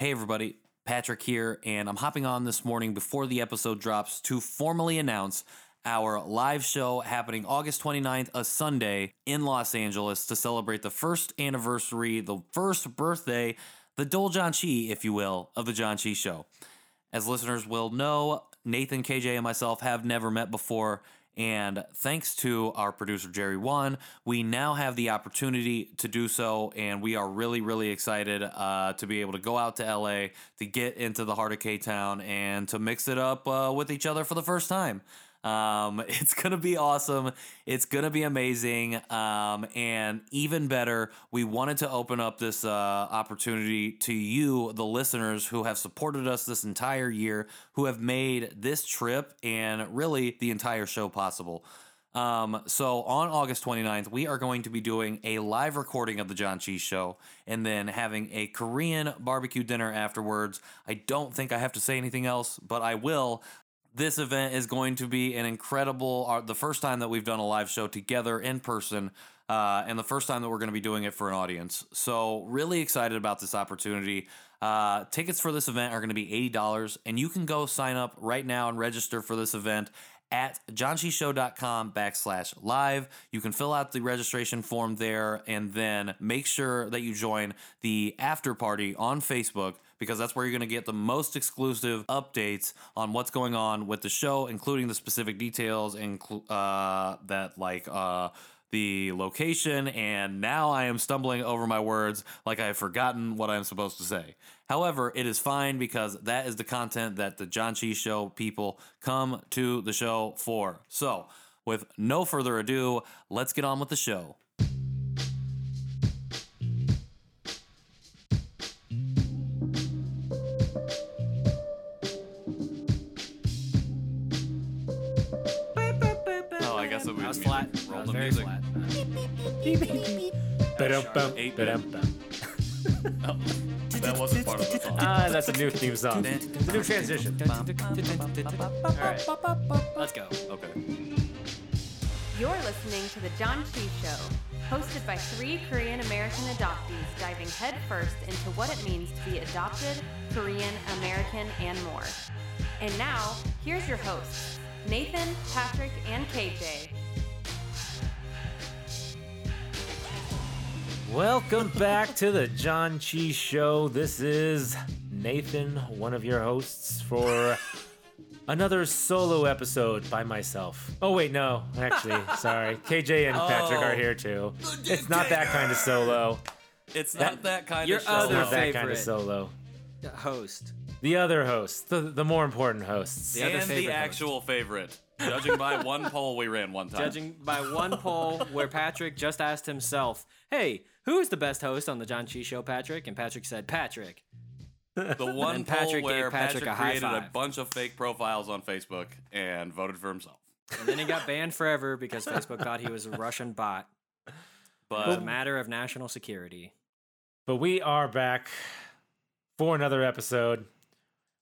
Hey, everybody. Patrick here, and I'm hopping on this morning before the episode drops to formally announce our live show happening August 29th, a Sunday in Los Angeles to celebrate the first anniversary, the first birthday, the Dol Janchi, if you will, of the Janchi Show. As listeners will know, Nathan, KJ, and myself have never met before. And thanks to our producer, Jerry One, we now have the opportunity to do so. And we are really, really excited uh, to be able to go out to LA, to get into the heart of K Town, and to mix it up uh, with each other for the first time. Um, it's gonna be awesome. It's gonna be amazing. Um, and even better, we wanted to open up this uh, opportunity to you, the listeners who have supported us this entire year, who have made this trip and really the entire show possible. Um, so on August 29th, we are going to be doing a live recording of the Janchi Show and then having a Korean barbecue dinner afterwards. I don't think I have to say anything else, but I will. This event is going to be an incredible, uh, the first time that we've done a live show together in person, uh, and the first time that we're going to be doing it for an audience. So, really excited about this opportunity. Uh, tickets for this event are going to be $80, and you can go sign up right now and register for this event at janchishow.com backslash live. You can fill out the registration form there and then make sure that you join the after party on Facebook because that's where you're going to get the most exclusive updates on what's going on with the show, including the specific details and uh, that like uh, the location. And now I am stumbling over my words like I have forgotten what I'm supposed to say. However, it is fine because that is the content that the Janchi Show people come to the show for. So, with no further ado, let's get on with the show. The very music. flat. Ba-dum-bum, Eight ba-dum-bum. That wasn't part of the song. Ah, that's a new theme song. It's a new transition. All right, let's go. Okay. You're listening to The Janchi Show, hosted by three Korean American adoptees diving headfirst into what it means to be adopted, Korean American, and more. And now, here's your hosts, Nathan, Patrick, and KJ. Welcome back to the Janchi Show. This is Nathan, one of your hosts for another solo episode by myself. Oh wait, no, actually, sorry. KJ and oh. Patrick are Oh. here too. It's not that kind of solo. It's not that kind Your of show. other Not that kind favorite. of solo. Host. The other hosts, the, the more important hosts. The other and the favorite host. actual favorite. Judging by one poll we ran one time. Judging by one poll where Patrick just asked himself, "Hey, who is the best host on the Janchi Show?" Patrick, and Patrick said, "Patrick." the one then poll Patrick where Patrick Patrick, a high created a bunch of fake profiles on Facebook and voted for himself. And then he got banned forever because Facebook thought he was a Russian bot. It was a But matter of national security. But we are back for another episode.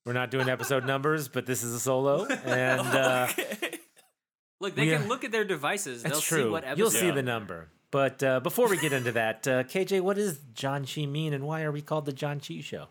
We're not doing episode numbers, but this is a solo, and uh, Look, they We can are- look at their devices. They'll That's see what episode. You'll see the number. But uh, before we get into that, uh, KJ, what does Janchi mean, and why are we called the Janchi Show?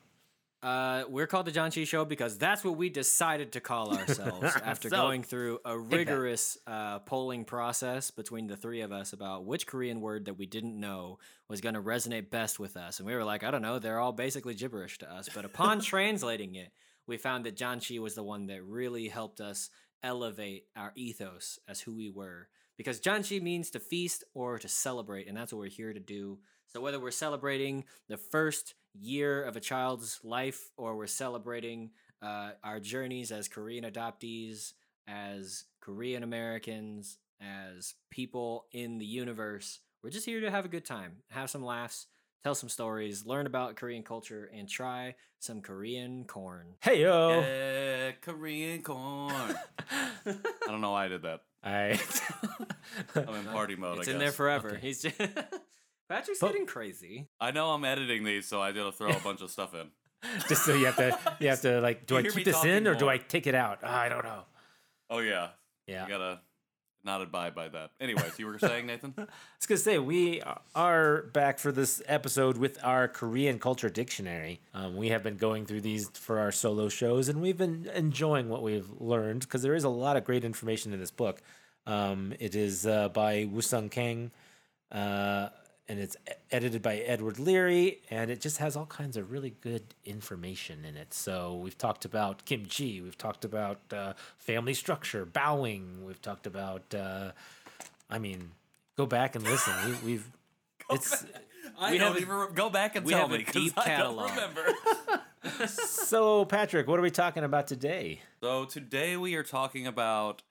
Uh, we're called the Janchi Show because that's what we decided to call ourselves after So, going through a rigorous uh, polling process between the three of us about which Korean word that we didn't know was going to resonate best with us. And we were like, I don't know, they're all basically gibberish to us. But upon translating it, we found that John Chi was the one that really helped us elevate our ethos as who we were. Because Janchi means to feast or to celebrate, and that's what we're here to do. So whether we're celebrating the first year of a child's life or we're celebrating uh, our journeys as Korean adoptees, as Korean Americans, as people in the universe, we're just here to have a good time, have some laughs, tell some stories, learn about Korean culture, and try some Korean corn. Hey yo! yeah, Korean corn. I don't know why I did that. I I'm in party mode. it's I in there forever. Okay. He's just Patrick's But- getting crazy. I know I'm editing these, so I did to throw a bunch of stuff in. just so you have to, you have to like, do You I keep this in or do. I take it out? Ah, I don't know. Oh yeah, Yeah. you gotta not abide by that. Anyways, you were saying, Nathan? I was gonna say we are back for this episode with our Korean culture dictionary. Um, we have been going through these for our solo shows, and we've been enjoying what we've learned because there is a lot of great information in this book. Um, it is uh, by Woo-sung Kang, uh, and it's edited by Edward Leary, and it just has all kinds of really good information in it. So we've talked about kimchi, we've talked about uh, family structure, bowing, we've talked about. Uh, I mean, go back and listen. We, we've it's I We don't have a- even go back and we tell have a me 'cause deep I don't catalog. remember. so Patrick. What are we talking about today? so today we are talking about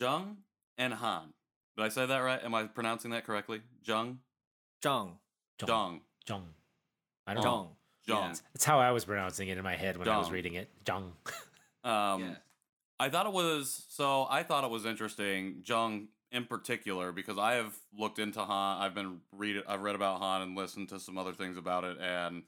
Jung and Han. Did I say that right? Am I pronouncing that correctly? Jung, Jong. Jung, Jung. I don't know. Jong. Jung. Yeah. It's how I was pronouncing it in my head when I was reading it. Jung. Um, Yeah. I thought it was so. I thought it was interesting, Jung in particular, because I have looked into Han. I've been read. I've read about Han and listened to some other things about it, and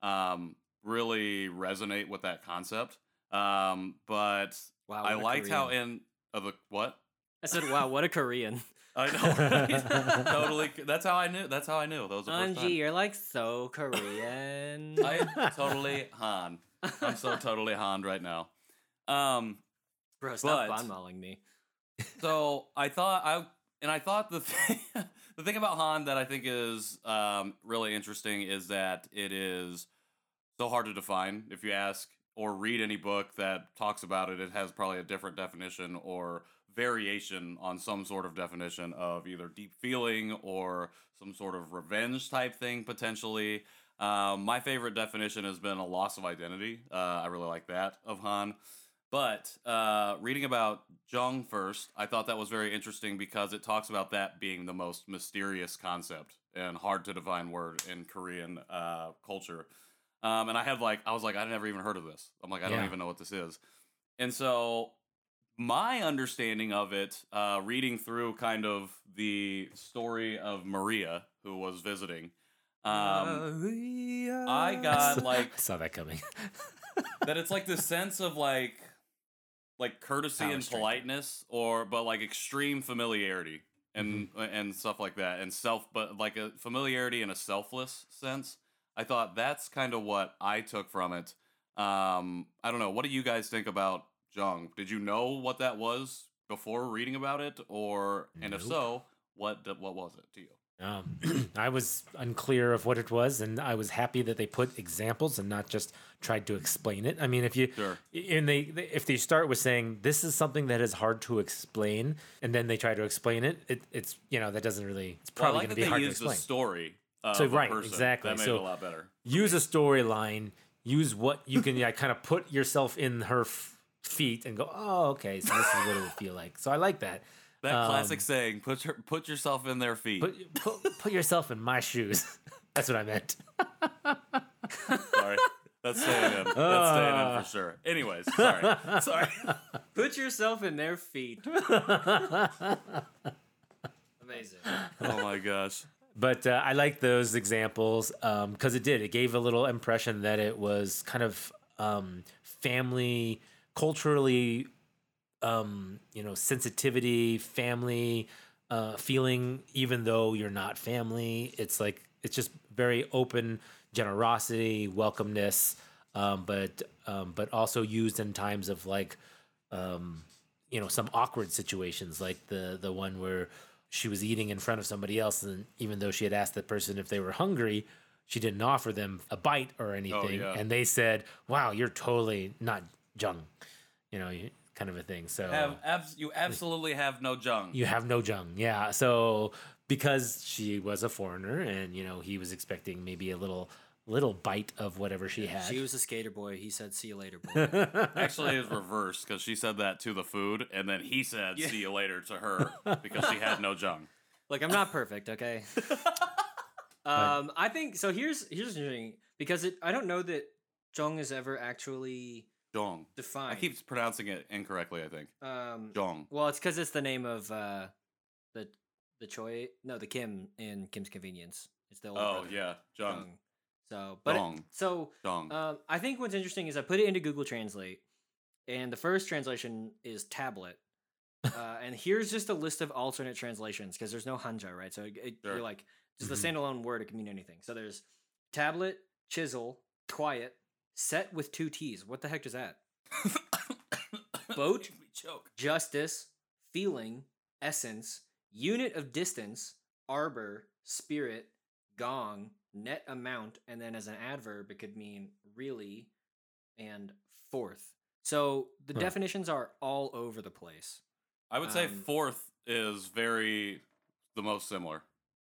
um, really resonate with that concept. Um, but Wow. I what a liked how in of the what I said, wow, what a Korean. I know totally. That's how I knew. That's how I knew. That was the first Anji, you're like so Korean. I totally Han. I'm so totally Han right now. Um, Bro, stop but- bonmoling me. So I thought I and I thought the thing, the thing about Han that I think is um, really interesting is that it is so hard to define. If you ask or read any book that talks about it, it has probably a different definition or variation on some sort of definition of either deep feeling or some sort of revenge type thing potentially. Um, my favorite definition has been a loss of identity. Uh, I really like that of Han. But uh, reading about Jung first, I thought that was very interesting because it talks about that being the most mysterious concept and hard to define word in Korean uh, culture. Um, and I had like, I was like, I never even heard of this. I'm like, I don't even know what this is. And so my understanding of it, uh, reading through kind of the story of Maria, who was visiting, um, I got like I saw that coming. that it's like this sense of like like courtesy Power and strength. politeness or but like extreme familiarity and Mm-hmm. and stuff like that and self but like a familiarity in a selfless sense i thought that's kind of what i took from it um i don't know what do you guys think about jung did you know what that was before reading about it or and if so what what was it to you Um, I was unclear of what it was, and I was happy that they put examples and not just tried to explain it. I mean, if you Sure. and they if they start with saying this is something that is hard to explain, and then they try to explain it, it it's you know that doesn't really it's well, probably like going to be hard to used the explain. story of So, right, person. exactly. that made So- it a lot better Use a storyline. Use what you can yeah, kind of put yourself in her f- feet and go, oh, okay, so this is what it would feel like. So I like that. That Um, classic saying, "Put your, put yourself in their feet." Put, put put yourself in my shoes. That's what I meant. sorry, that's staying in. That's staying in for sure. Anyways, sorry, sorry. Put yourself in their feet. Amazing. Oh my gosh. But uh, I like those examples because it did. It gave a little impression that it was kind of um, family, culturally, um, you know, sensitivity, family uh, feeling, even though you're not family. It's like, it's just very open generosity, welcomeness, um, but um, but also used in times of like um, you know some awkward situations like the the one where she was eating in front of somebody else and even though she had asked the person if they were hungry she didn't offer them a bite or anything yeah. and they said wow you're totally not jung you know you- kind of a thing so Have abs- you absolutely have no jung. you have no jung yeah so because she was a foreigner and you know he was expecting maybe a little little bite of whatever she had She was a skater boy. He said, "See you later, boy." Actually, it was reversed because she said that to the food, and then he said, "See you later" to her because she had no jung. Like I'm not perfect, okay? um, I think so. Here's here's interesting because it. I don't know that jung is ever actually Jong. I keep pronouncing it incorrectly. I think um. Jong. Well, it's because it's the name of uh, the the Choi. No, the Kim in Kim's Convenience. It's the older Oh brother, yeah, Jung. Jung. So, but it- so Jong. um, I think what's interesting is I put it into Google Translate, and the first translation is tablet, Uh, and here's just a list of alternate translations because there's no hanja, right? So it, it- Sure. you're like just the standalone word. It can mean anything. So there's tablet, chisel, quiet, set with two T's. What the heck is that? Boat? Choke. Justice, feeling, essence, unit of distance, arbor, spirit, gong, net amount, and then as an adverb, it could mean really and fourth. So the Huh. definitions are all over the place. I would say Um, fourth is very the most similar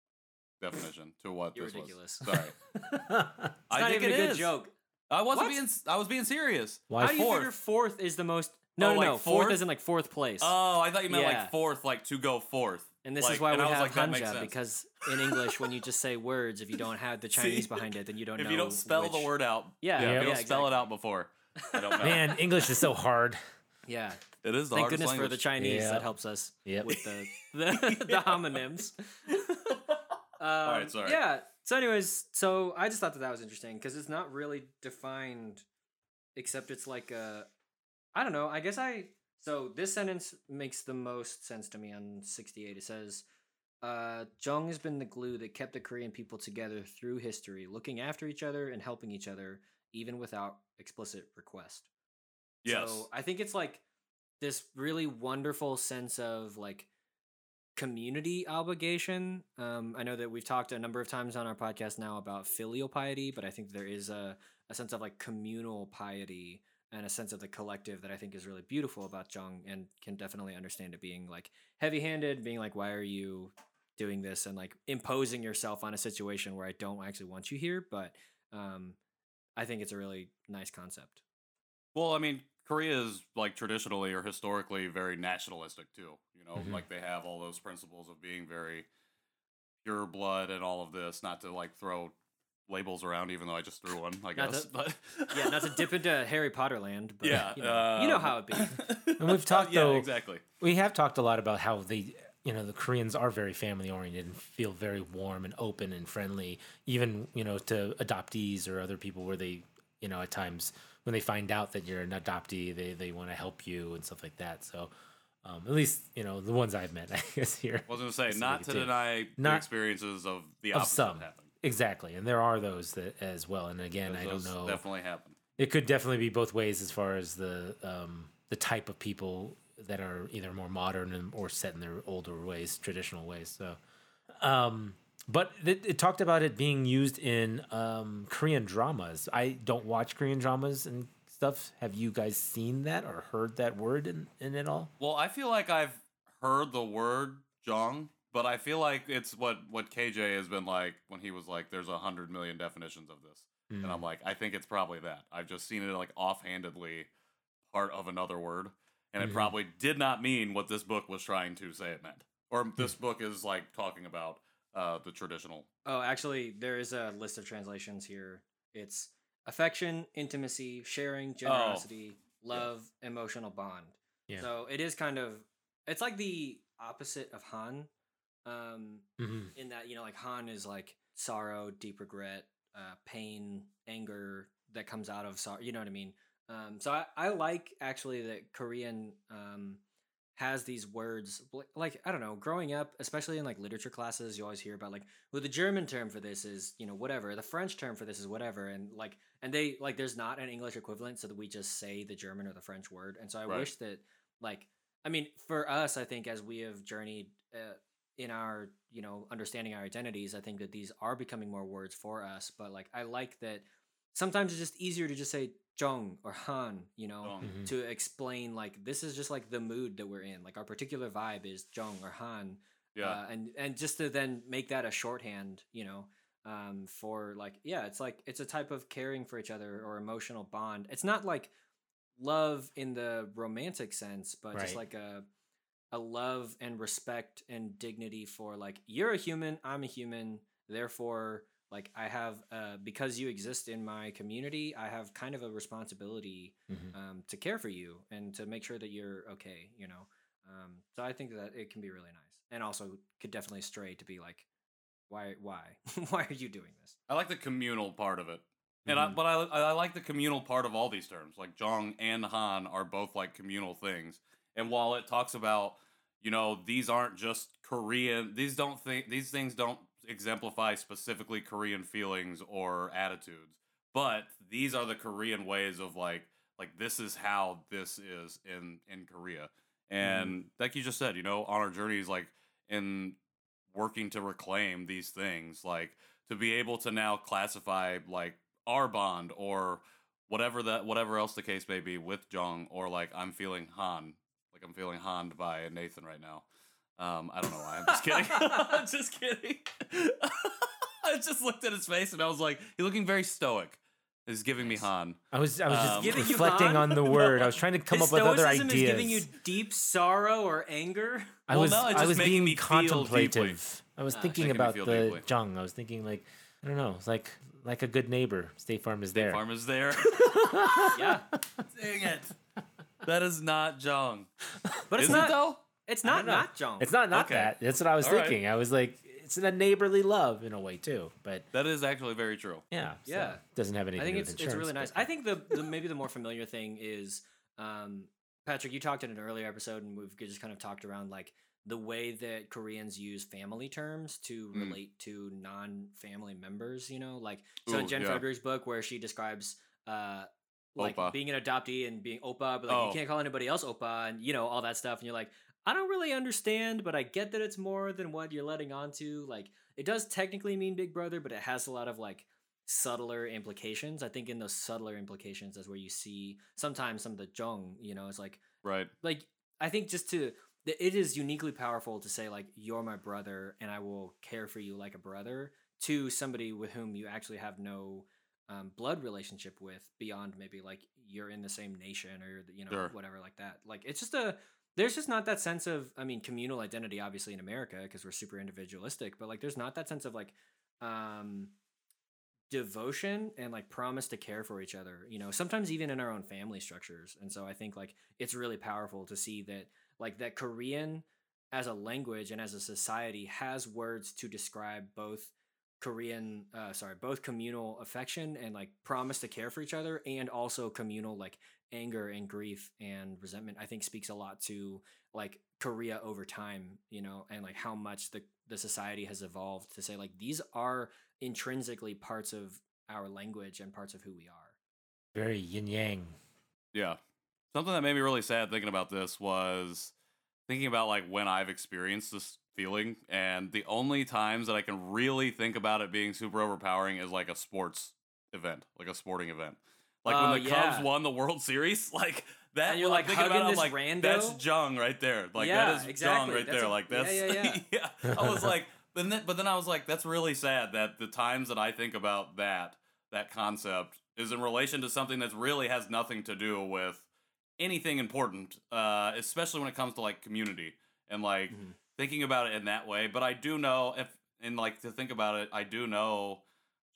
definition to what You're this ridiculous. was. Sorry, It's I not think even it a good is. joke. I wasn't What? being. I was being serious. Why How do you fourth? figure fourth is the most? No, Oh, no, like no. Fourth? fourth? is in like fourth place. Oh, I thought you meant Yeah. like fourth, like to go fourth. and this like- is why we I was have like, that makes hanja sense. because in English, when you just say words, if you don't have the Chinese behind it, then you don't if know. you don't spell the word out, Yeah, if yeah, you don't yeah, spell it out before, I don't know. Man, English is so hard. Yeah. it is the Thank hardest goodness for the. Chinese Yeah. that helps us Yep. with the the, the homonyms. Um, sorry. Yeah. So, anyways, so I just thought that that was interesting because it's not really defined, except it's like a, I don't know. I guess I. So this sentence makes the most sense to me on sixty eight. It says. Uh, Jung has been the glue that kept the Korean people together through history, looking after each other and helping each other, even without explicit request. Yes. So I think it's like this really wonderful sense of like community obligation. Um, I know that we've talked a number of times on our podcast now about filial piety, but I think there is a, a sense of like communal piety and a sense of the collective that I think is really beautiful about Jung and can definitely understand it being like heavy handed, being like, why are you doing this and like imposing yourself on a situation where I don't actually want you here? But um, I think it's a really nice concept. Well, I mean, Korea is like traditionally or historically very nationalistic too. You know, Mhm. like they have all those principles of being very pure blood and all of this. Not to like throw labels around, even though I just threw one. I Not guess. to- but Yeah, not to dip into Harry Potter land, but yeah, you know, you know um, how it be. And we've talked, yeah, though- exactly. We have talked a lot about how they, you know, the Koreans are very family oriented and feel very warm and open and friendly, even, you know, to adoptees or other people where they, you know, at times when they find out that you're an adoptee, they, they want to help you and stuff like that. So, um, at least, you know, the ones I've met, I guess here. I was gonna say not to do. deny the Not- experiences of the Of some. happening. Exactly. And there are those that as well. And again, I don't know. Definitely happen. it could definitely be both ways as far as the um, the type of people that are either more modern and, or set in their older ways, traditional ways. So, um, but it, it talked about it being used in um, Korean dramas. I don't watch Korean dramas and stuff. Have you guys seen that or heard that word in, in it all? Well, I feel like I've heard the word Jong, but I feel like it's what what KJ has been like when he was like, "There's a hundred million definitions of this," and I'm like, I think it's probably that. I've just seen it like offhandedly part of another word, and Mhm. it probably did not mean what this book was trying to say it meant, or this book is like talking about uh, the traditional. Oh, actually, there is a list of translations here. It's affection, intimacy, sharing, generosity, love, emotional bond. Yeah. So it is kind of it's like the opposite of Han. Um, Mhm. in that you know like han is like sorrow deep regret uh, pain anger that comes out of sorrow you know what i mean um, so I, I like actually that korean um, has these words like i don't know growing up especially in like literature classes you always hear about like well the german term for this is you know whatever the french term for this is whatever and like and they like there's not an english equivalent so that we just say the german or the french word and so i Right. wish that like i mean for us i think as we have journeyed uh, in our you know understanding our identities i think that these are becoming more words for us but like i like that sometimes it's just easier to just say jong or han you know Jong. Mhm. to explain like this is just like the mood that we're in like our particular vibe is jong or han Yeah, uh, and and just to then make that a shorthand you know um for like yeah it's like it's a type of caring for each other or emotional bond it's not like love in the romantic sense but just like a a love and respect and dignity for like you're a human i'm a human therefore like i have uh because you exist in my community i have kind of a responsibility Mhm. um, to care for you and to make sure that you're okay you know um, so i think that it can be really nice and also could definitely stray to be like why why why are you doing this I like the communal part of it. And I, Mhm. but I, I like the communal part of all these terms. Like Jong and Han are both like communal things, And while it talks about, you know, these aren't just Korean, these don't think these things don't exemplify specifically Korean feelings or attitudes, but these are the Korean ways of like like this is how this is in in Korea. And mm-hmm. like you just said, you know, on our journeys like in working to reclaim these things, like to be able to now classify like our bond or whatever that whatever else the case may be with Jung or like I'm feeling Han, like I'm feeling Han by Nathan right now. Um, I don't know why. I'm just kidding. I'm just kidding. I just looked at his face and I was like, he's looking very stoic. He's giving me Han. I was I was just Um, Giving reflecting on the word. I was trying to come His up with other stoicism ideas. is giving you deep sorrow or anger. I Well, was no, I was being me contemplative. I was Ah, thinking about the deeply. Jung. I was thinking like I don't know, it's like like a good neighbor. State Farm is there. Farm is there. Yeah, Dang it. That is not Jung. but it's is not. it though? It's not don't know. not Jung. It's not not Okay. that. That's what I was All right. thinking. I was like, it's in a neighborly love in a way too. But That is actually very true. yeah, so Yeah. doesn't have anything. I think to it's do with it's really nice. but- I think the, the maybe the more familiar thing is um, Patrick. You talked in an earlier episode, and we've just kind of talked around like the way that Koreans use family terms to Mm. relate to non-family members. You know, like so in Ooh, Jen yeah. Frederick's book, where she describes. Uh, like Oppa. being an adoptee and being oppa, but like Oh. you can't call anybody else oppa, and you know all that stuff, and you're like, I don't really understand, but I get that it's more than what you're letting on to. Like, it does technically mean Big Brother, but it has a lot of like subtler implications. I think in those subtler implications is where you see sometimes some of the jung, you know, it's like Right. like I think just to it is uniquely powerful to say like you're my brother and I will care for you like a brother to somebody with whom you actually have no um, blood relationship with beyond maybe like you're in the same nation or you know Sure. whatever like that. Like it's just a there's just not that sense of I mean communal identity obviously in America because we're super individualistic, but like there's not that sense of like um devotion and like promise to care for each other you know sometimes even in our own family structures and so i think like it's really powerful to see that like that korean as a language and as a society has words to describe both korean uh sorry both communal affection and like promise to care for each other and also communal like anger and grief and resentment i think speaks a lot to like korea over time you know and like how much the the society has evolved to say like these are intrinsically parts of our language and parts of who we are very yin yang. Yeah. Something that made me really sad thinking about this was thinking about like when I've experienced this feeling and the only times that I can really think about it being super overpowering is like a sports event, like a sporting event. Like Oh, when the yeah. Cubs won the World Series, like that And you're, I'm like, thinking about it, I'm this like rando? that's Jung right there. Like Yeah, that is Jung right That's there. a- like yeah, that's yeah, yeah. I was like but then, but then I was like that's really sad that the times that I think about that that concept is in relation to something that really has nothing to do with anything important, uh, especially when it comes to like community and like Mhm. Thinking about it in that way. But I do know if and like to think about it, I do know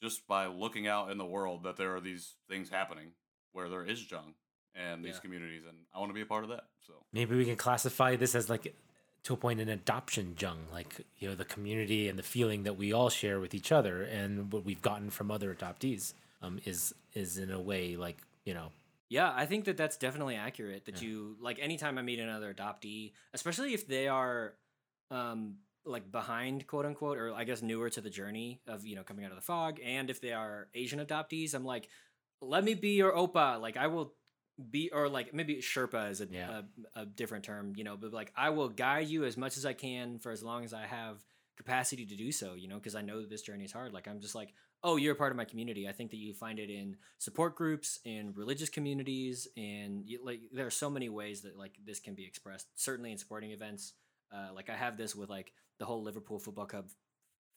just by looking out in the world that there are these things happening where there is jung and these Yeah. communities, and I want to be a part of that. So Maybe we can classify this as like to a point an adoption jung, like you know the community and the feeling that we all share with each other, and what we've gotten from other adoptees um, is is in a way like you know Yeah, I think that that's definitely accurate. That Yeah. you like anytime I meet another adoptee, especially if they are um like behind quote unquote or I guess newer to the journey of you know coming out of the fog and if they are Asian adoptees, I'm like let me be your oppa. Like I will be or like maybe Sherpa is a, Yeah. a a different term, you know, but like I will guide you as much as I can for as long as I have capacity to do so, you know, because I know that this journey is hard. Like I'm just like, oh, you're a part of my community. I think that you find it in support groups, in religious communities, and you, like there are so many ways that like this can be expressed. Certainly in sporting events, uh, like I have this with like the whole Liverpool Football Club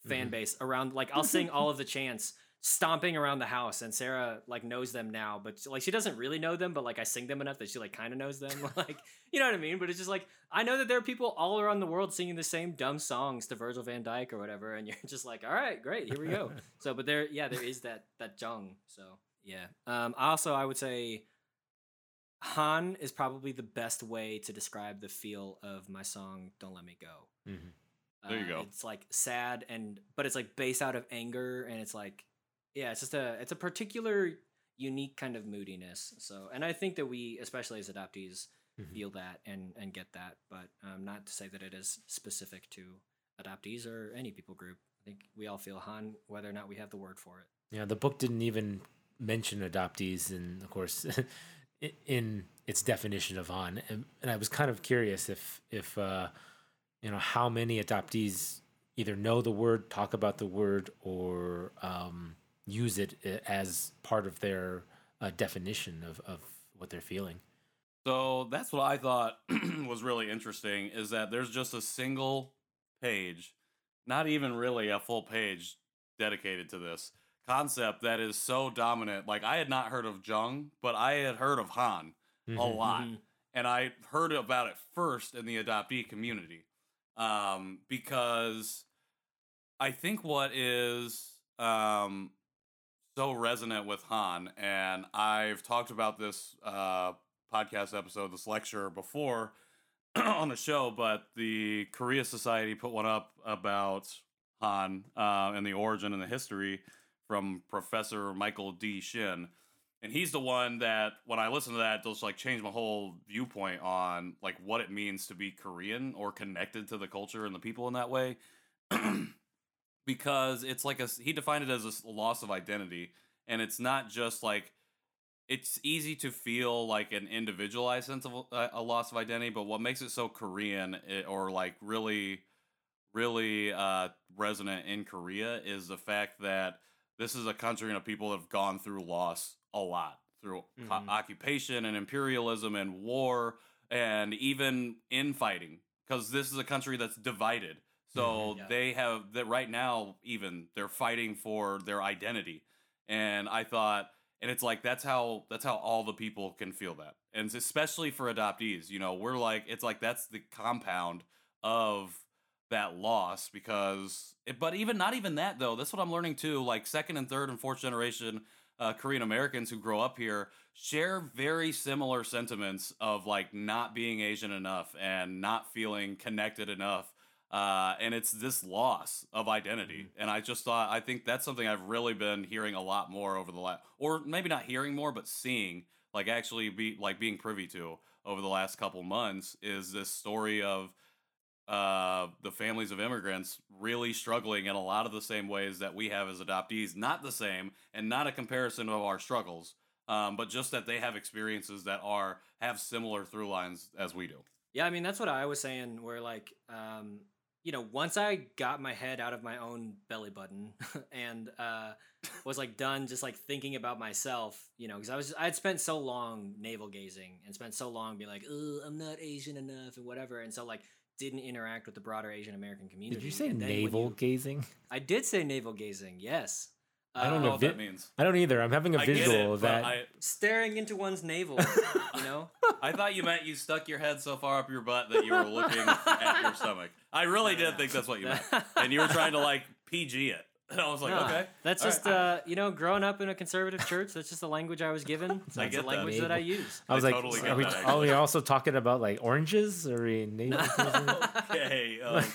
fan Mhm. base around. Like I'll sing all of the chants stomping around the house and sarah like knows them now but like she doesn't really know them but like i sing them enough that she like kind of knows them like you know what i mean but it's just like i know that there are people all around the world singing the same dumb songs to virgil van dijk or whatever and you're just like all right great here we go so but there yeah there is that that jung so yeah um also i would say han is probably the best way to describe the feel of my song don't let me go mhm. There you uh, go. It's like sad and but it's like based out of anger and it's like yeah, it's just a it's a particular unique kind of moodiness. So and I think that we especially as adoptees Mhm. feel that and and get that. But um, not to say that it is specific to adoptees or any people group. I think we all feel Han, whether or not we have the word for it. Yeah, the book didn't even mention adoptees, and of course, in its definition of Han. And, and I was kind of curious if, if uh, you know, how many adoptees either know the word, talk about the word, or um, use it as part of their uh, definition of, of what they're feeling. So that's what I thought was really interesting is that there's just a single page, not even really a full page dedicated to this concept that is so dominant. Like I had not heard of Jung, but I had heard of Han a Mhm. lot. Mhm. And I heard about it first in the adoptee community. Um, because I think what is um, so resonant with Han, and I've talked about this uh, podcast episode, this lecture before on the show, but the Korea Society put one up about Han uh, and the origin and the history from Professor Michael D. Shin. And he's the one that, when I listen to that, just like changed my whole viewpoint on like what it means to be Korean or connected to the culture and the people in that way. because it's like a he defined it as a loss of identity and it's not just like it's easy to feel like an individualized sense of a, a loss of identity but what makes it so korean or like really really uh, resonant in korea is the fact that this is a country and a people that have gone through loss a lot through Mhm. occupation and imperialism and war and even infighting because this is a country that's divided so Mhm. Yeah. they have that right now even they're fighting for their identity and i thought and it's like that's how that's how all the people can feel that and especially for adoptees you know we're like it's like that's the compound of that loss because it, but even not even that though. That's what i'm learning too. Like second and third and fourth generation uh, korean americans who grow up here share very similar sentiments of like not being asian enough and not feeling connected enough uh, and it's this loss of identity. And I just thought, I think that's something I've really been hearing a lot more over the last, or maybe not hearing more, but seeing, like actually be like being privy to over the last couple months is this story of uh, the families of immigrants really struggling in a lot of the same ways that we have as adoptees. Not the same, and not a comparison of our struggles, um, but just that they have experiences that are have similar through lines as we do. Yeah, I mean that's what I was saying. Where like, um, you know, once I got my head out of my own belly button and uh, was like done just like thinking about myself, you know, because I was I'd spent so long navel gazing and spent so long being like, oh, I'm not Asian enough and whatever, and so like didn't interact with the broader Asian American community. Did you say And then when navel you- gazing? I did say navel gazing. Yes. I don't I don't know know what vi- that means. I don't either. I'm having a I get visual it, of that. I, Staring into one's navel, you know. I thought you meant you stuck your head so far up your butt that you were looking at your stomach. I really did think that's what you meant, and you were trying to like PG it. And I was like, No, okay, That's all just right. uh, you know, growing up in a conservative church. That's just the language I was given. So I that's get the that. language that I use. I was I like, totally are we, that, oh, we're also talking about like oranges or we navel gazing? okay, okay.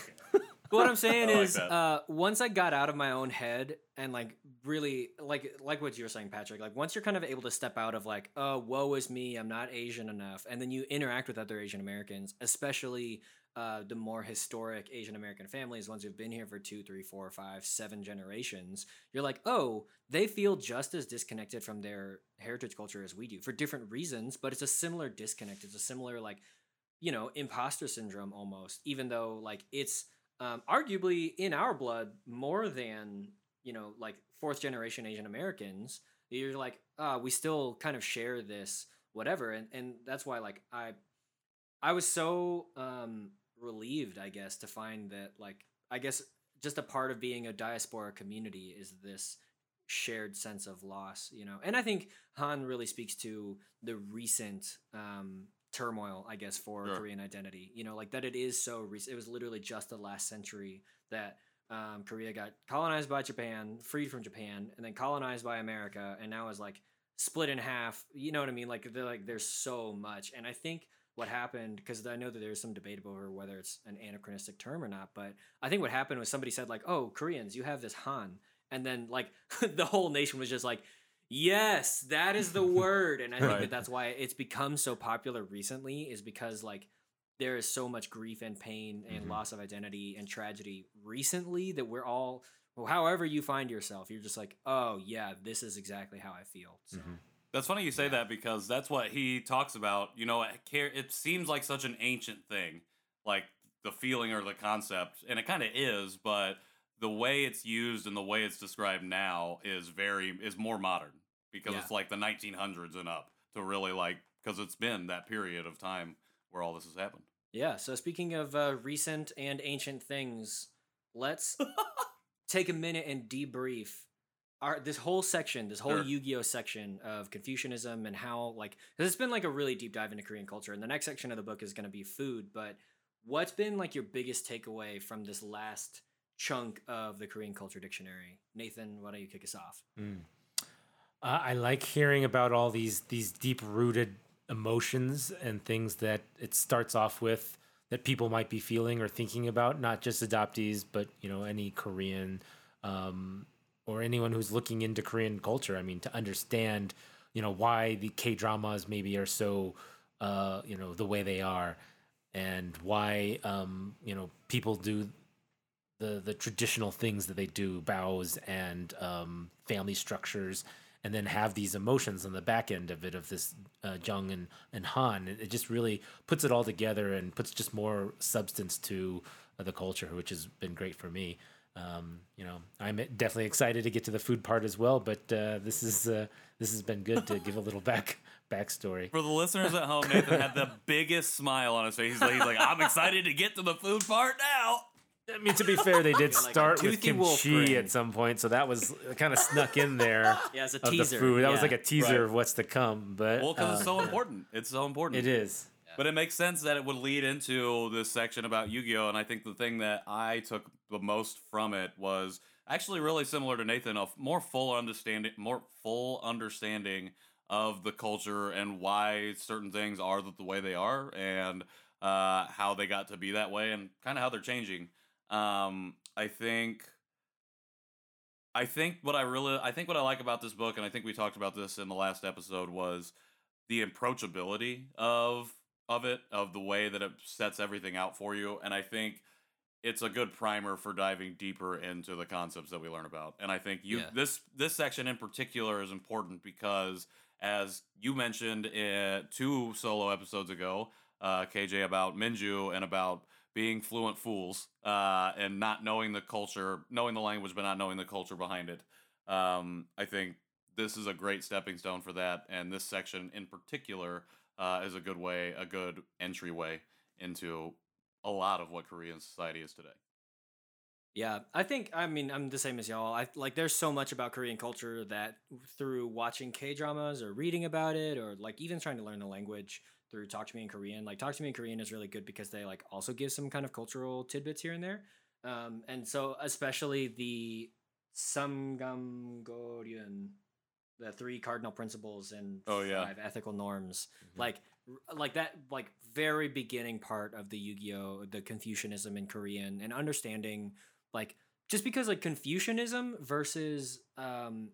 But what I'm saying I like is, that. uh, once I got out of my own head and like really like like what you were saying, Patrick. Like once you're kind of able to step out of like, oh, woe is me, I'm not Asian enough, and then you interact with other Asian Americans, especially uh, the more historic Asian American families, ones who've been here for two, three, four, five, seven generations. You're like, oh, they feel just as disconnected from their heritage culture as we do for different reasons, but it's a similar disconnect. It's a similar like you know imposter syndrome almost even though like it's um, arguably in our blood more than you know like fourth generation asian americans you're like ah we still kind of share this whatever and and that's why like i i was so um relieved i guess to find that like i guess just a part of being a diaspora community is this shared sense of loss you know? And i think han really speaks to the recent um turmoil i guess for Sure. korean identity you know? Like that it is so recent it was literally just the last century that um, korea got colonized by japan freed from japan and then colonized by america and now is like split in half you know what i mean? Like they're like there's so much and i think what happened because i know that there's some debate over whether it's an anachronistic term or not but i think what happened was somebody said like oh koreans you have this han and then like the whole nation was just like Yes, that is the word, and I think Right. that that's why it's become so popular recently. Is because like there is so much grief and pain and Mhm. loss of identity and tragedy recently that we're all, well, however you find yourself, you're just like, oh yeah, this is exactly how I feel. So. Mhm. That's funny you say that because that's what he talks about. You know, it, it seems like such an ancient thing, like the feeling or the concept, and it kind of is, but the way it's used and the way it's described now is very is more modern because Yeah. it's like the 1900s and up to really like because it's been that period of time where all this has happened. Yeah. So speaking of uh, recent and ancient things, let's take a minute and debrief our this whole section, this whole Sure. Yugyo section of Confucianism and how like 'cause it's been like a really deep dive into Korean culture. And the next section of the book is going to be food. But what's been like your biggest takeaway from this last chunk of the Korean culture dictionary? Nathan, why don't you kick us off? Mm. Uh, I like hearing about all these these deep rooted emotions and things that it starts off with that people might be feeling or thinking about, not just adoptees, but you know any Korean um, or anyone who's looking into Korean culture. I mean, to understand you know why the K dramas maybe are so uh, you know the way they are, and why um, you know people do the the traditional things that they do, bows and um, family structures, and then have these emotions on the back end of it of this uh, Jung and and Han. It, it just really puts it all together and puts just more substance to uh, the culture, which has been great for me. Um, you know, I'm definitely excited to get to the food part as well, but uh, this is uh, this has been good to give a little back backstory. For the listeners at home, Nathan had the biggest smile on his face. He's like, he's like, I'm excited to get to the food part now. I mean, to be fair, they did Like start with toothy kimchi at some point, so that was kind of snuck in there. Yeah, as a teaser. the food. That was like a teaser Right. of what's to come. But Well, because uh, it's so important. It's so important. it is. But it makes sense that it would lead into this section about Yugyo! And I think the thing that I took the most from it was actually really similar to Nathan, a more full understanding, more full understanding of the culture and why certain things are the, the way they are, and uh, how they got to be that way, and kind of how they're changing. Um, I think. I think what I really, I think what I like about this book, and I think we talked about this in the last episode, was the approachability of of it, of the way that it sets everything out for you. And I think it's a good primer for diving deeper into the concepts that we learn about. And I think you Yeah. this this section in particular is important because as you mentioned in two solo episodes ago, uh, KJ about Minju and about being fluent fools uh, and not knowing the culture, knowing the language but not knowing the culture behind it. Um, I think this is a great stepping stone for that, and this section in particular uh, is a good way, a good entryway into a lot of what Korean society is today. Yeah, I think I mean I'm the same as y'all. I like there's so much about Korean culture that through watching K dramas or reading about it or like even trying to learn the language through Talk to Me in Korean. Like Talk to Me in Korean is really good because they like also give some kind of cultural tidbits here and there. Um, and so especially the Samgamgoryeon, the three cardinal principles and Oh, yeah. five ethical norms, Mhm. like like that like very beginning part of the Yugyo, the Confucianism in Korean and understanding like just because like Confucianism versus um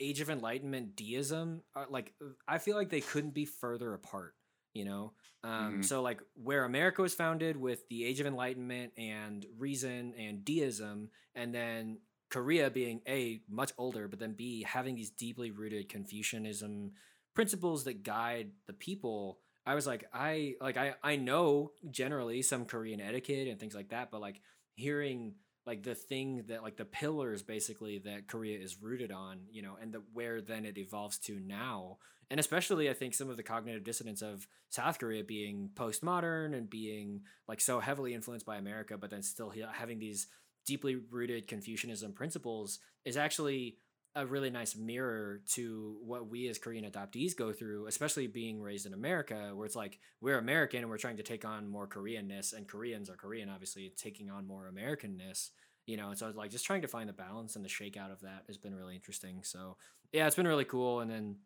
Age of Enlightenment deism are like I feel like they couldn't be further apart, you know? Um Mhm. so like where America was founded with the Age of Enlightenment and reason and deism and then Korea being a much older but then B having these deeply rooted Confucianism principles that guide the people. I was like i like i i know generally some korean etiquette and things like that but like hearing like the thing that like the pillars basically that korea is rooted on you know and the where then it evolves to now. And especially i think some of the cognitive dissonance of south korea being postmodern and being like so heavily influenced by america but then still having these deeply rooted confucianism principles is actually a really nice mirror to what we as Korean adoptees go through, especially being raised in America, where it's like we're American and we're trying to take on more Koreanness, and Koreans are Korean, obviously, taking on more Americanness, you know. And so, like, just trying to find the balance and the shakeout of that has been really interesting. So, yeah, it's been really cool. And then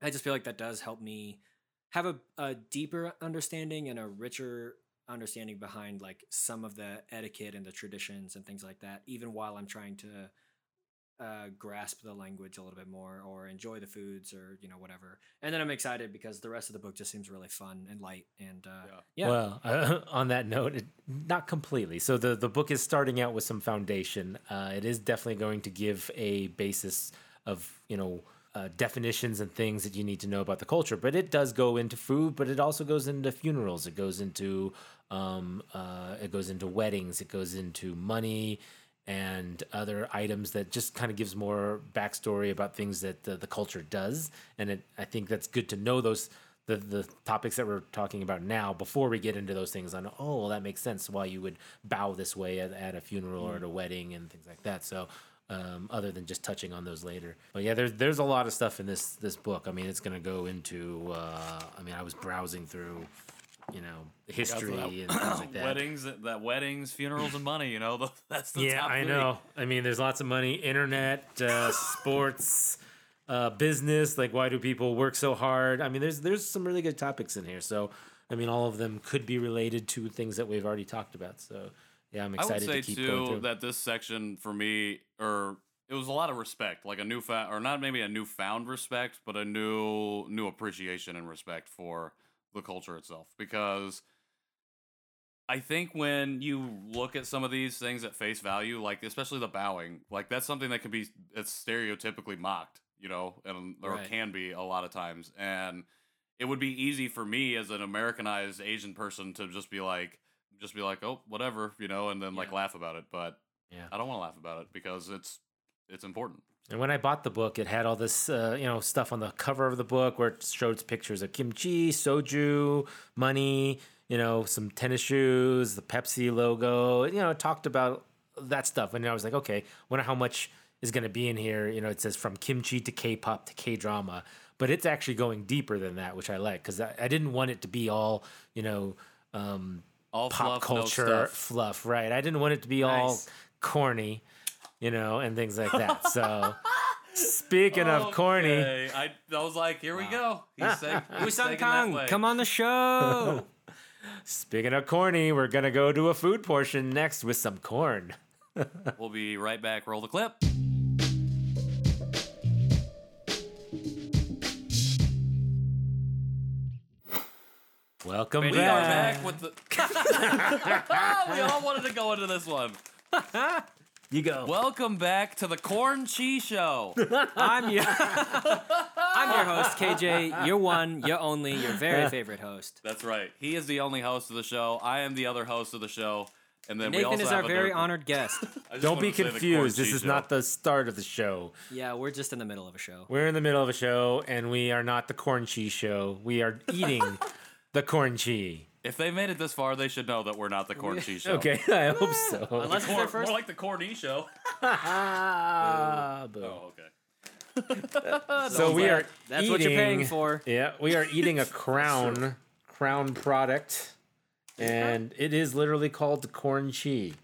I just feel like that does help me have a, a deeper understanding and a richer understanding behind like some of the etiquette and the traditions and things like that, even while I'm trying to uh, grasp the language a little bit more or enjoy the foods or you know whatever. And then I'm excited because the rest of the book just seems really fun and light and uh, yeah. Well, uh, on that note, it, not completely. So the the book is starting out with some foundation. Uh, it is definitely going to give a basis of you know. Uh, definitions and things that you need to know about the culture, but it does go into food, but it also goes into funerals. It goes into um, uh, it goes into weddings. It goes into money and other items that just kind of gives more backstory about things that the, the culture does. And it, I think that's good to know those the the topics that we're talking about now before we get into those things on oh well that makes sense why you would bow this way at, at a funeral or at a wedding and things like that. So um, other than just touching on those later. But yeah, there's there's a lot of stuff in this this book. I mean, it's gonna go into. Uh, I mean, I was browsing through, you know, history and things like that. weddings, that weddings, funerals, and money. You know, the- that's the yeah, I three. know. I mean, there's lots of money, internet, uh, sports, uh, business. Like, why do people work so hard? I mean, there's there's some really good topics in here. So, I mean, all of them could be related to things that we've already talked about. So, yeah, I'm I would say to keep too that this section for me, or it was a lot of respect, like a new newfound, or not maybe a newfound respect, but a new new appreciation and respect for the culture itself. Because I think when you look at some of these things at face value, like especially the bowing, like that's something that can be it's stereotypically mocked, you know, and or Right. can be a lot of times, and it would be easy for me as an Americanized Asian person to just be like, just be like, oh, whatever, you know, and then like laugh about it. But Yeah. I don't want to laugh about it because it's it's important. And when I bought the book, it had all this, uh, you know, stuff on the cover of the book where it showed pictures of kimchi, soju, money, you know, some tennis shoes, the Pepsi logo. You know, it talked about that stuff, and I was like, okay, wonder how much is going to be in here. You know, it says from kimchi to K-pop to K-drama, but it's actually going deeper than that, which I like because I, I didn't want it to be all, you know, um, All pop fluff, no culture stuff. fluff, right? I didn't want it to be all corny, you know, and things like that. So, speaking of corny, I, I was like, here we go. He's ah. saying, he's Woo-sung taking that Kang, way. come on the show. speaking of corny, we're gonna go to a food portion next with some corn. We'll be right back. Roll the clip. Welcome We back. are back with the. we all wanted to go into this one. You go. Welcome back to the Corn Cheese Show. I'm your I'm your host, KJ. You're one, you're only, your very favorite host. That's right. He is the only host of the show. I am the other host of the show. And then we Nathan also is have our a very dirt- honored guest. I just Don't wanted be to say the Corn confused. This Cheese is Show. not the start of the show. Yeah, we're just in the middle of a show. We're in the middle of a show, and we are not the corn cheese show. We are eating the corn cheese. If they made it this far, they should know that we're not the Corn Cheese Show. Okay, I hope so. Unless it's their Corn, first more like the Corny Show. Ah, boo. Oh, okay. so we are. That's what you're paying for. Yeah, we are eating a crown crown product, and it is literally called the corn cheese.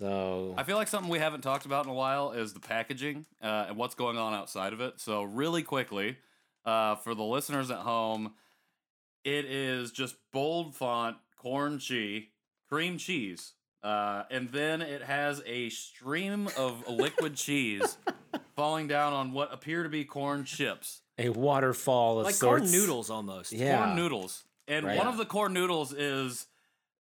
So I feel like something we haven't talked about in a while is the packaging uh, and what's going on outside of it. So, really quickly, uh, for the listeners at home, it is just bold font, corn cheese, cream cheese. Uh, and then it has a stream of liquid cheese falling down on what appear to be corn chips, a waterfall of Like sorts. corn noodles almost. Yeah. corn noodles. And Right. one of the corn noodles is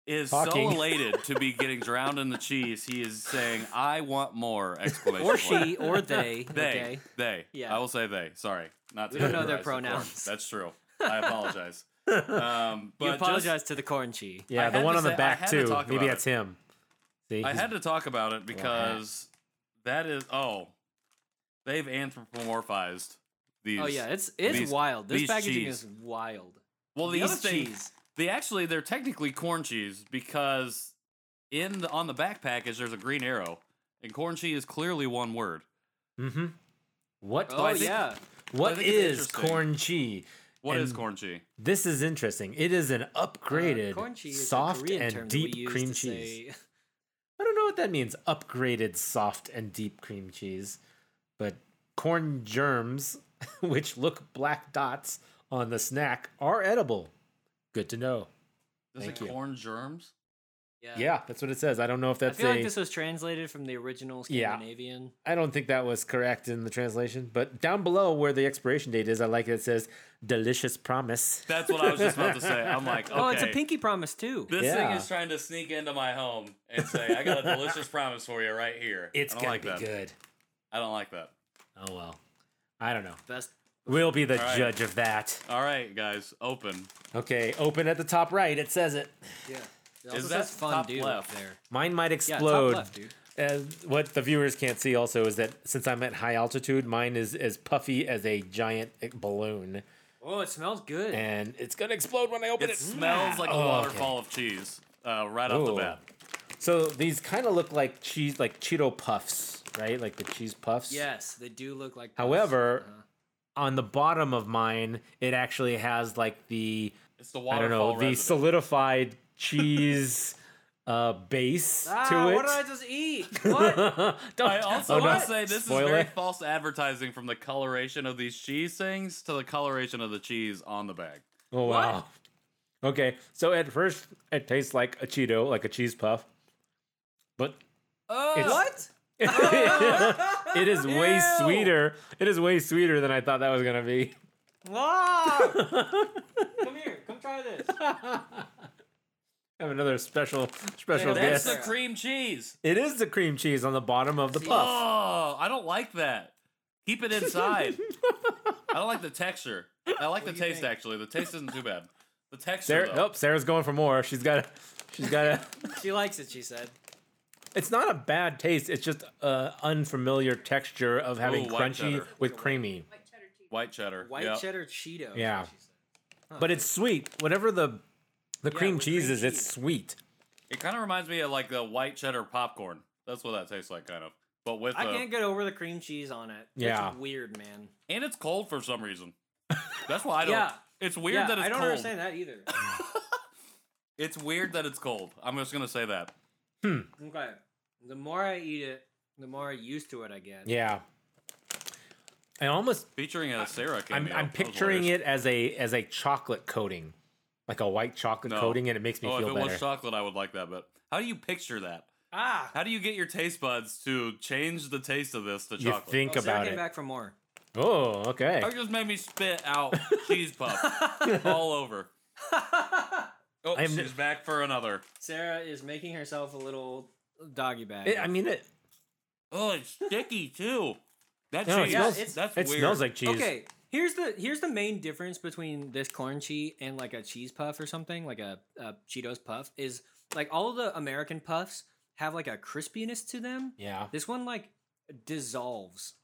is Talking. so elated to be getting drowned in the cheese. He is saying, "I want more!" Exclamation Or point. she, or they. They, Okay. they. Yeah. I will say they. Sorry, not to We don't know their categorize the corn. pronouns. That's true. I apologize. Um, but You just- apologize to the corn cheese. Yeah, I the one on the say- I back had to too. Maybe about that's him. See, I had to talk about it because that is oh, they've anthropomorphized these. Oh yeah, it's it's these- wild. This packaging cheese. is wild. well the these other things. cheese. They actually they're technically corn cheese because in the on the back package there's a green arrow and corn cheese is clearly one word. Mm-hmm. What? Oh think- yeah. what think it's is interesting. corn cheese? What is And corn cheese? This is interesting. It is an upgraded, Uh, corn cheese is soft and deep cream cheese. say- I don't know what that means. Upgraded, soft and deep cream cheese, but corn germs, which look black dots on the snack, are edible. Good to know. Is Thank it you. corn germs? Yeah, that's what it says. I don't know if that's. I that's feel a. like this was translated from the original Scandinavian. Yeah. Scandinavian. I don't think that was correct in the translation. But down below where the expiration date is, I like it. It says "delicious promise." That's what I was just about to say. I'm like, okay. Oh, it's a pinky promise too. This Yeah. thing is trying to sneak into my home and say, "I got a delicious promise for you right here." It's gonna like be that. good. I don't like that. Oh well, I don't know. Best. We'll be the All right. judge of that. All right, guys, open. Okay, open at the top right. It says it. Yeah. It Is also that fun top dude left? up there. Mine might Yeah, explode. top left, dude. And what the viewers can't see also is that since I'm at high altitude, mine is as puffy as a giant balloon, Oh, it smells good. and it's gonna explode when I open It it. smells like a Oh, okay. waterfall of cheese uh, right off the bat. So these kind of look like cheese, like Cheeto puffs, right? Like the cheese puffs. yes, they do look like. puffs. However, Uh-huh. on the bottom of mine, it actually has like the It's the I don't know the residue. solidified cheese uh, base ah, to it. what did I just eat? What? Don't- I also oh, no. want to say this Spoiler. is very false advertising from the coloration of these cheese things to the coloration of the cheese on the bag. Oh wow. Okay, so at first it tastes like a Cheeto, like a cheese puff, but Oh, It's- what? it is way Ew. sweeter. It is way sweeter than I thought that was gonna be. Ah! come here, come try this. Have another special special Yeah, That's guest. the cream cheese. It is the cream cheese on the bottom of the puff. Oh, I don't like that. Keep it inside. I don't like the texture. I like the taste think? actually. The taste isn't too bad. The texture. Sarah, though. oh, Sarah's going for more. She's got. She's got a. She likes it. She said. It's not a bad taste. It's just a unfamiliar texture of having Ooh, crunchy cheddar. with creamy. White cheddar. White cheddar. Yep. cheddar Cheeto. Yeah. she said. But it's sweet. Whatever the the Yeah, cream with cheese cream is, it's sweet. It kind of reminds me of like the white cheddar popcorn. That's what that tastes like, kind of. But with I can't get over the cream cheese on it. Yeah. It's weird, man. and it's cold for some reason. That's why I don't. Yeah. It's weird yeah, that it's I don't cold. understand that either. It's weird that it's cold. I'm just gonna say that. Hmm. okay. The more I eat it, the more used to it I get. Yeah. I almost Featuring a Sarah I'm. I'm picturing it as a as a chocolate coating, like a white chocolate No. coating, and it makes me Oh, if it better. was chocolate, I would like that. But how do you picture that? Ah. How do you get your taste buds to change the taste of this to you chocolate? think Oh, Sarah about came it. back for more. Oh, okay. That just made me spit out cheese puff all over. Oh, I am- she's back for another. Sarah is making herself a little doggy bag. It- I mean, it Oh, it's sticky too. That No, it cheese. smells- it's- that's it weird. smells like cheese. Okay, here's the here's the main difference between this corn cheese and like a cheese puff or something like a, a Cheetos puff is like all of the American puffs have like a crispiness to them. Yeah, This one like dissolves,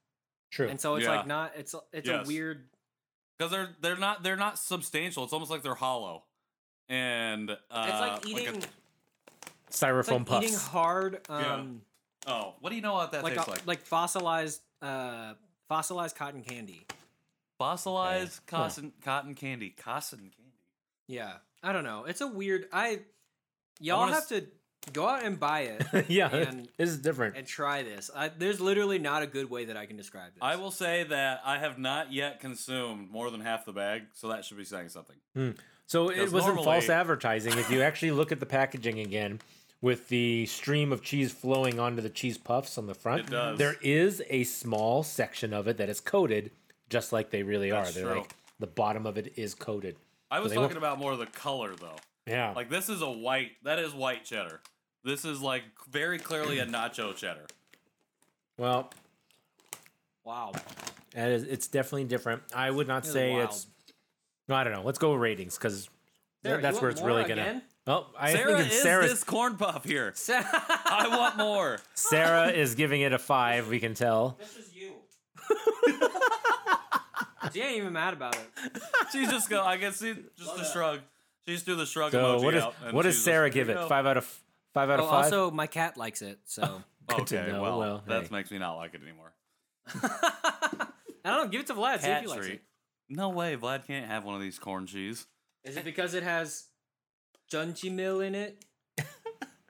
true. and so it's Yeah. like not. It's it's Yes. a weird. because they're they're not they're not substantial. It's almost like they're hollow, and uh, It's like eating. a- Styrofoam like puffs. eating hard. Yeah. Um, oh, what do you know what that like tastes a- like? like fossilized uh fossilized cotton candy. Fossilized Huh. cotton cotton candy. Cotton candy. Yeah, I don't know. It's a weird. I y'all wanna have s- to go out and buy it yeah, and- this is different. and try this. I, there's literally not a good way that I can describe this. I will say that I have not yet consumed more than half the bag, so that should be saying something. Hmm. So it wasn't false advertising. If you actually look at the packaging again, with the stream of cheese flowing onto the cheese puffs on the front, there is a small section of it that is coated, just like they really That's are. They're true. like the bottom of it is coated. I was they talking won't- about more of the color though. Yeah, Like this is a white. That is white cheddar. This is like very clearly a nacho cheddar. well, wow. that is, it's definitely different. I would not This say wild. it's. No, I don't know. Let's go with ratings because Sarah, that's you where it's more really gonna. again? Oh, I Sarah think it's is Sarah's. this corn puff here. I want more. Sarah is giving it a five. We can tell. This is you. She ain't even mad about it. She's just go. I can see just the shrug. She just do the shrug So emoji what does out. and what does she's Sarah "Here give it? go." Five out of five out Oh, of five. also, my cat likes it, so oh, Good to Okay, know. well, Well, that hey. makes me not like it anymore. I don't know. Give it to Vlad. See if Cat he likes treat. it. No way, Vlad can't have one of these corn cheese. Is it because it has junchi mill in it?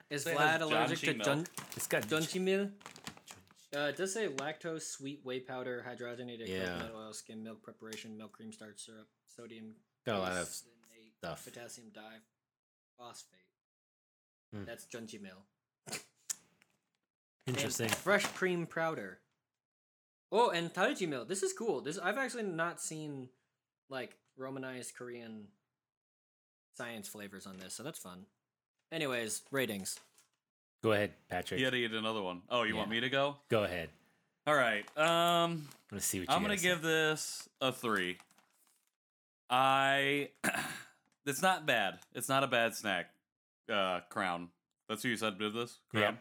Is Vlad has allergic to Janchi jun- milk. It's got junchi mill? Uh, it does say lactose, sweet whey powder, hydrogenated Yeah. coconut oil, skim milk preparation, milk cream starch syrup, sodium Got a lot of stuff. potassium diphosphate. Hmm. That's Junjimil. Interesting. Fresh cream powder. Oh, and Taijimil. This is cool. This I've actually not seen like romanized Korean science flavors on this, so that's fun. Anyways, ratings. Go ahead, Patrick. He had to eat another one. Oh, you want me to go? Go ahead. All right. Um, Let's see what you I'm gonna gotta say. give this a three. I. it's not bad. It's not a bad snack. Uh, Crown. That's who you said did this. Crown. Yep.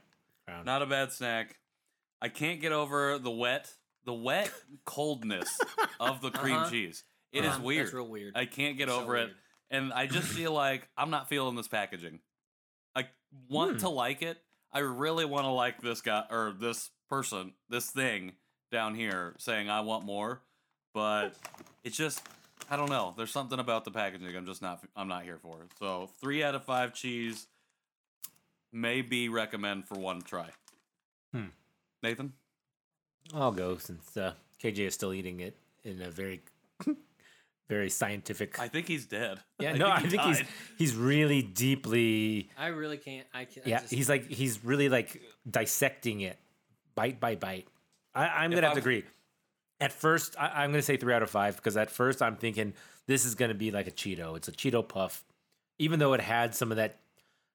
Crown. Not a bad snack. I can't get over the wet, the wet coldness of the cream Uh-huh. cheese. It is Uh-huh. weird. That's real weird. I can't get So over it, weird. and I just feel like I'm not feeling this packaging. I want Hmm. to like it. I really want to like this guy or this person, this thing down here saying I want more, but it's just I don't know. There's something about the packaging I'm just not I'm not here for. So three out of five cheese. Maybe recommend for one try. Hmm. Nathan. I'll go since uh, KJ is still eating it in a very, very scientific. I think he's dead. yeah, no, I think he's died. he's really deeply. I really can't. I can't. I Yeah, just- he's like he's really like dissecting it, bite by bite. I, I'm gonna have to agree. At first, I, I'm gonna say three out of five because at first I'm thinking this is gonna be like a Cheeto. It's a Cheeto puff, even though it had some of that.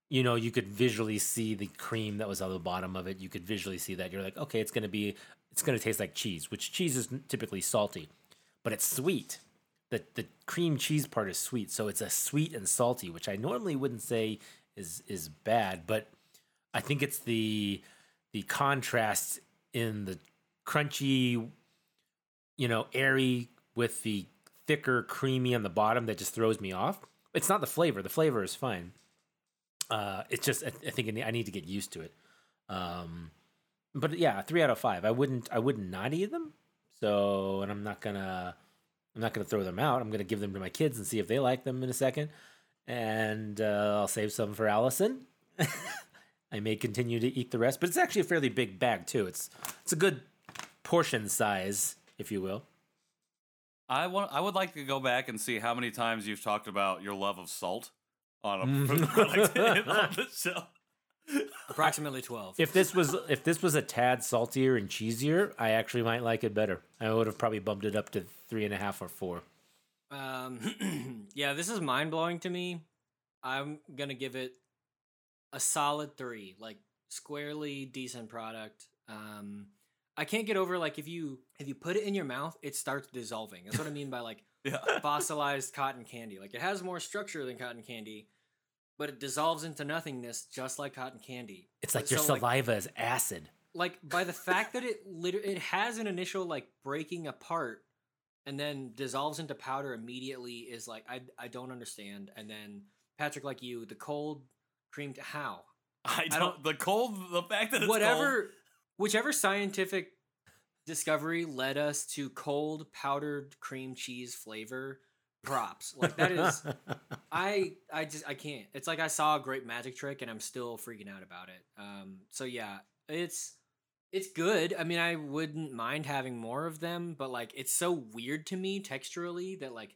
You know, you could visually see the cream that was on the bottom of it. You could visually see that. You're like, okay, it's gonna be, it's gonna taste like cheese, which cheese is typically salty, but it's sweet. The the cream cheese part is sweet, so it's a sweet and salty, which I normally wouldn't say is is bad, but I think it's the the contrast in the crunchy, you know, airy with the thicker creamy on the bottom that just throws me off. It's not the flavor. The flavor is fine. Uh, it's just I, think I need- to get used to it. Um, but yeah, three out of five. I wouldn't I wouldn't not eat them. So, and I'm not gonna I'm not gonna throw them out. I'm gonna give them to my kids and see if they like them in a second. And uh, I'll save some for Allison. I may continue to eat the rest, but it's actually a fairly big bag too. It's it's a good portion size, if you will. I want. I would like to go back and see how many times you've talked about your love of salt on a product on the show. Approximately twelve. If this was if this was a tad saltier and cheesier, I actually might like it better. I would have probably bumped it up to three and a half or four. Um, yeah, this is mind blowing to me. I'm gonna give it a solid three, like squarely decent product. Um, I can't get over like if you if you put it in your mouth, it starts dissolving. That's what I mean by like Yeah. fossilized cotton candy. Like it has more structure than cotton candy, but it dissolves into nothingness just like cotton candy. It's like your So, saliva is acid. like by the fact that it liter- it has an initial like breaking apart and then dissolves into powder immediately is like I I don't understand. And then Patrick, like you, the cold creamed how I don't, don't- The cold. The fact that it's whatever whichever scientific discovery led us to cold powdered cream cheese flavor. Props like that is I I just I can't. It's like I saw a great magic trick and I'm still freaking out about it. Um so yeah, it's it's good. I mean, I wouldn't mind having more of them, but like it's so weird to me texturally that like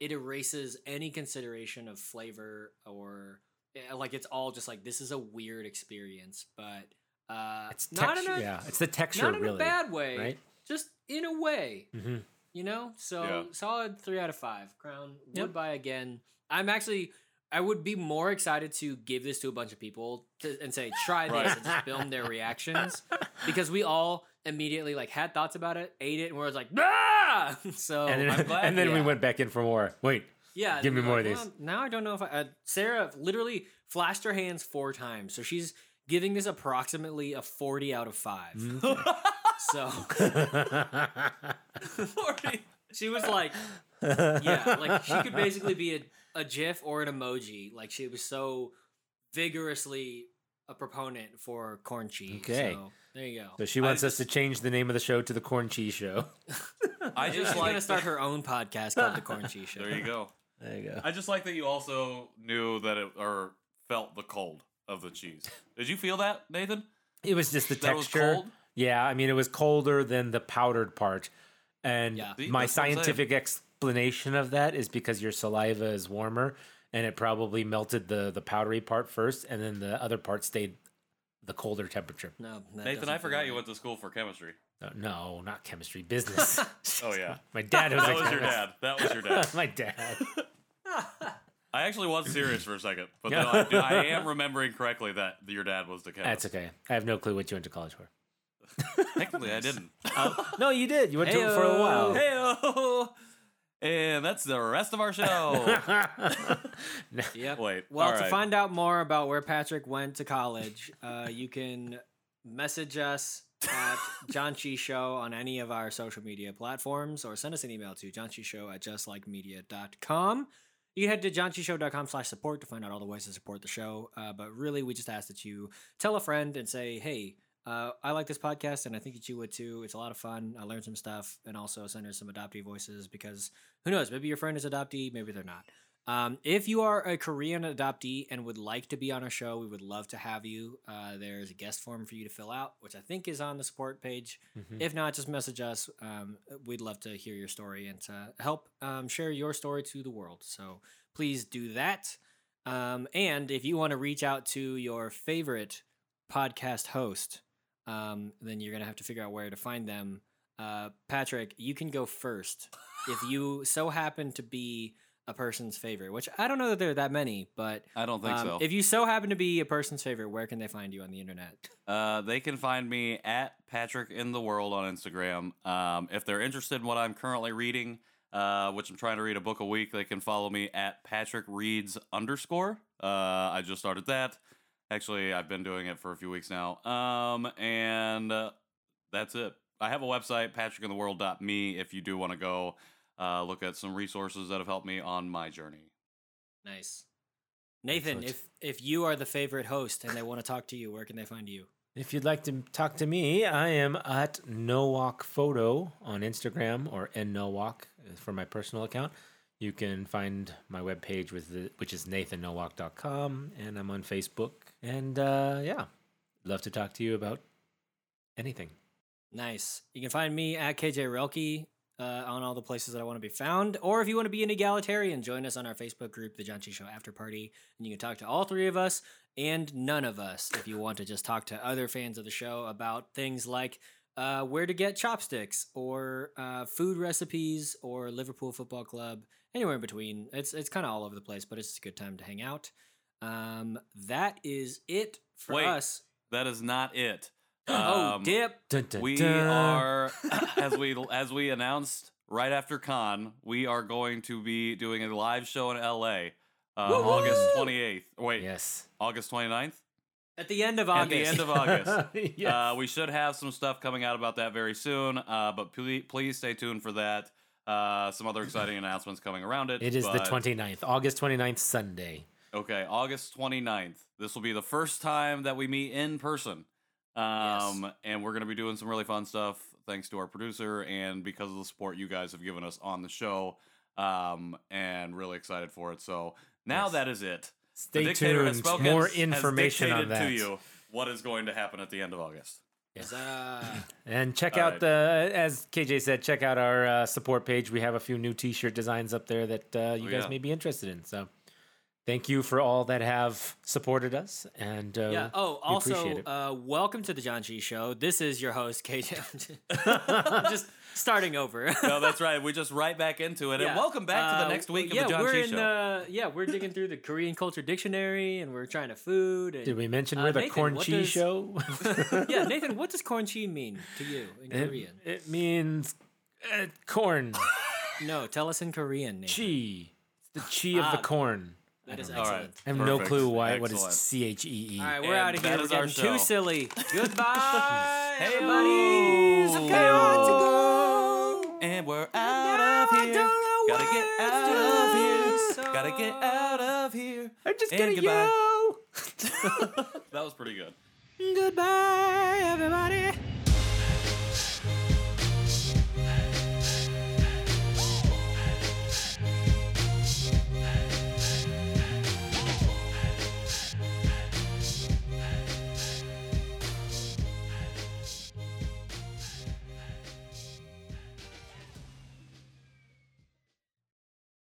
it erases any consideration of flavor or eh, like it's all just like this is a weird experience, but uh It's not in a yeah, it's the texture. not in really, a bad way, right? just in a way hmm you know so Yeah. solid three out of five crown would Yep. buy again i'm actually i would be more excited to give this to a bunch of people to, and say try this Right. and just film their reactions because we all immediately like had thoughts about it ate it and we was like ah so And I'm then, glad- and then we went back in for more. Wait, yeah give me we're more of these. "Well, now i don't know if i uh, sarah literally flashed her hands four times so she's giving this approximately a 40 out of 5 Mm. so she was like yeah, like she could basically be a, a GIF or an emoji. Like she was so vigorously a proponent for corn cheese. Okay. So there you go. so she I wants us just- to change the name of the show to the Corn Cheese Show. I She's just gonna start her own podcast called The Corn Cheese Show. There you go. There you go. I just like that you also knew that it or felt the cold of the cheese. Did you feel that, Nathan? It was just the That was texture. cold? Yeah, I mean, it was colder than the powdered part. And Yeah. My that's what I'm saying. scientific explanation of that is because your saliva is warmer and it probably melted the the powdery part first, and then the other part stayed the colder temperature. No, Nathan, I forgot you went to school for chemistry. Uh, no, not chemistry, business. Oh yeah, My dad was that a was your dad. That was your dad. My dad. I actually was serious for a second, but then I, I am remembering correctly that your dad was the chemist. That's okay. I have no clue what you went to college for. Technically, I didn't. No, you did. You went to it for a while. Heyo. And that's the rest of our show. Yep. Wait. Well, all to right. find out more about where Patrick went to college, uh, you can message us at Janchi Show on any of our social media platforms or send us an email to janchishow at justlikemedia.com. You can head to janchishow.com slash support to find out all the ways to support the show. Uh, but really, we just ask that you tell a friend and say, hey, uh, I like this podcast and I think that you would too. It's a lot of fun. I learned some stuff and also send her some adoptee voices because who knows? Maybe your friend is adoptee, maybe they're not. Um, if you are a Korean adoptee and would like to be on our show, we would love to have you. Uh, there's a guest form for you to fill out, which I think is on the support page. If not, just message us. Um, we'd love to hear your story and to help um, share your story to the world. So please do that. Um, and if you want to reach out to your favorite podcast host, um, then you're going to have to figure out where to find them. Uh, Patrick, you can go first. if you so happen to be a person's favorite, which I don't know that there are that many, but I don't think um, so. if you so happen to be a person's favorite, where can they find you on the internet? Uh, they can find me at Patrick in the World on Instagram. Um, if they're interested in what I'm currently reading, uh, which I'm trying to read a book a week, they can follow me at Patrick Reads underscore. Uh, I just started that. Actually, I've been doing it for a few weeks now. Um, and uh, that's it. I have a website, patrickintheworld.me, if you do want to go uh, look at some resources that have helped me on my journey. Nice. Nathan, Excellent. if if you are the favorite host and they want to talk to you, where can they find you? If you'd like to talk to me, I am at Nowack Photo on Instagram or nnowack for my personal account. You can find my webpage with the, which is nathannowack.com and I'm on Facebook. And uh, yeah, love to talk to you about anything. Nice. You can find me at KJ Relke uh, on all the places that I want to be found. Or if you want to be an egalitarian, join us on our Facebook group, The Janchi Show After Party. And you can talk to all three of us and none of us if you want to just talk to other fans of the show about things like uh, where to get chopsticks or uh, food recipes or Liverpool Football Club, anywhere in between. It's, it's kind of all over the place, but it's a good time to hang out. Um, that is it for Wait. us. That is not it. oh, Um, dip. Dun, dun, we dun. are as we as we announced right after con we are going to be doing a live show in la uh, august 28th wait Yes. august 29th At the end of August. at the end of august yes. uh, we should have some stuff coming out about that very soon uh, but please, please stay tuned for that uh, some other exciting announcements coming around it it is the 29th, August 29th, Sunday. Okay, August 29th. This will be the first time that we meet in person. Um, and we're going to be doing some really fun stuff thanks to our producer and because of the support you guys have given us on the show. Um, and really excited for it. So now Yes. that is it. Stay tuned. More information on that. to you what is going to happen at the end of August. Huzzah. And check All out right. the, as KJ said, check out our uh, support page. We have a few new T-shirt designs up there that uh, you Oh, guys yeah. may be interested in. So, thank you for all that have supported us, and uh, Yeah. Oh, we appreciate also, it. uh, welcome to the Janchi Show. This is your host, KJ. I'm just starting over. no, that's right. we're just right back into it. Yeah. And welcome back to Uh, the next week of yeah, the John we're Chi in, Show. Uh, yeah, we're digging through the Korean culture dictionary, and we're trying to food. And, Did we mention uh, we're the Nathan, corn what cheese does- show? yeah, Nathan, what does corn chi mean to you in it, Korean? it means uh, corn No, tell us in Korean, Nathan. chi. It's the chi of Ah, the corn. That is excellent. right. I have no Perfect. clue why. What Excellent. is C H E E? All right, we're And out of here. that We're is our getting too silly. Goodbye, Hey-o. everybody. Got to go. And we're out of here. Gotta get out of here. Gotta get out of here. I'm just And gonna goodbye. yo. That was pretty good. Goodbye, everybody.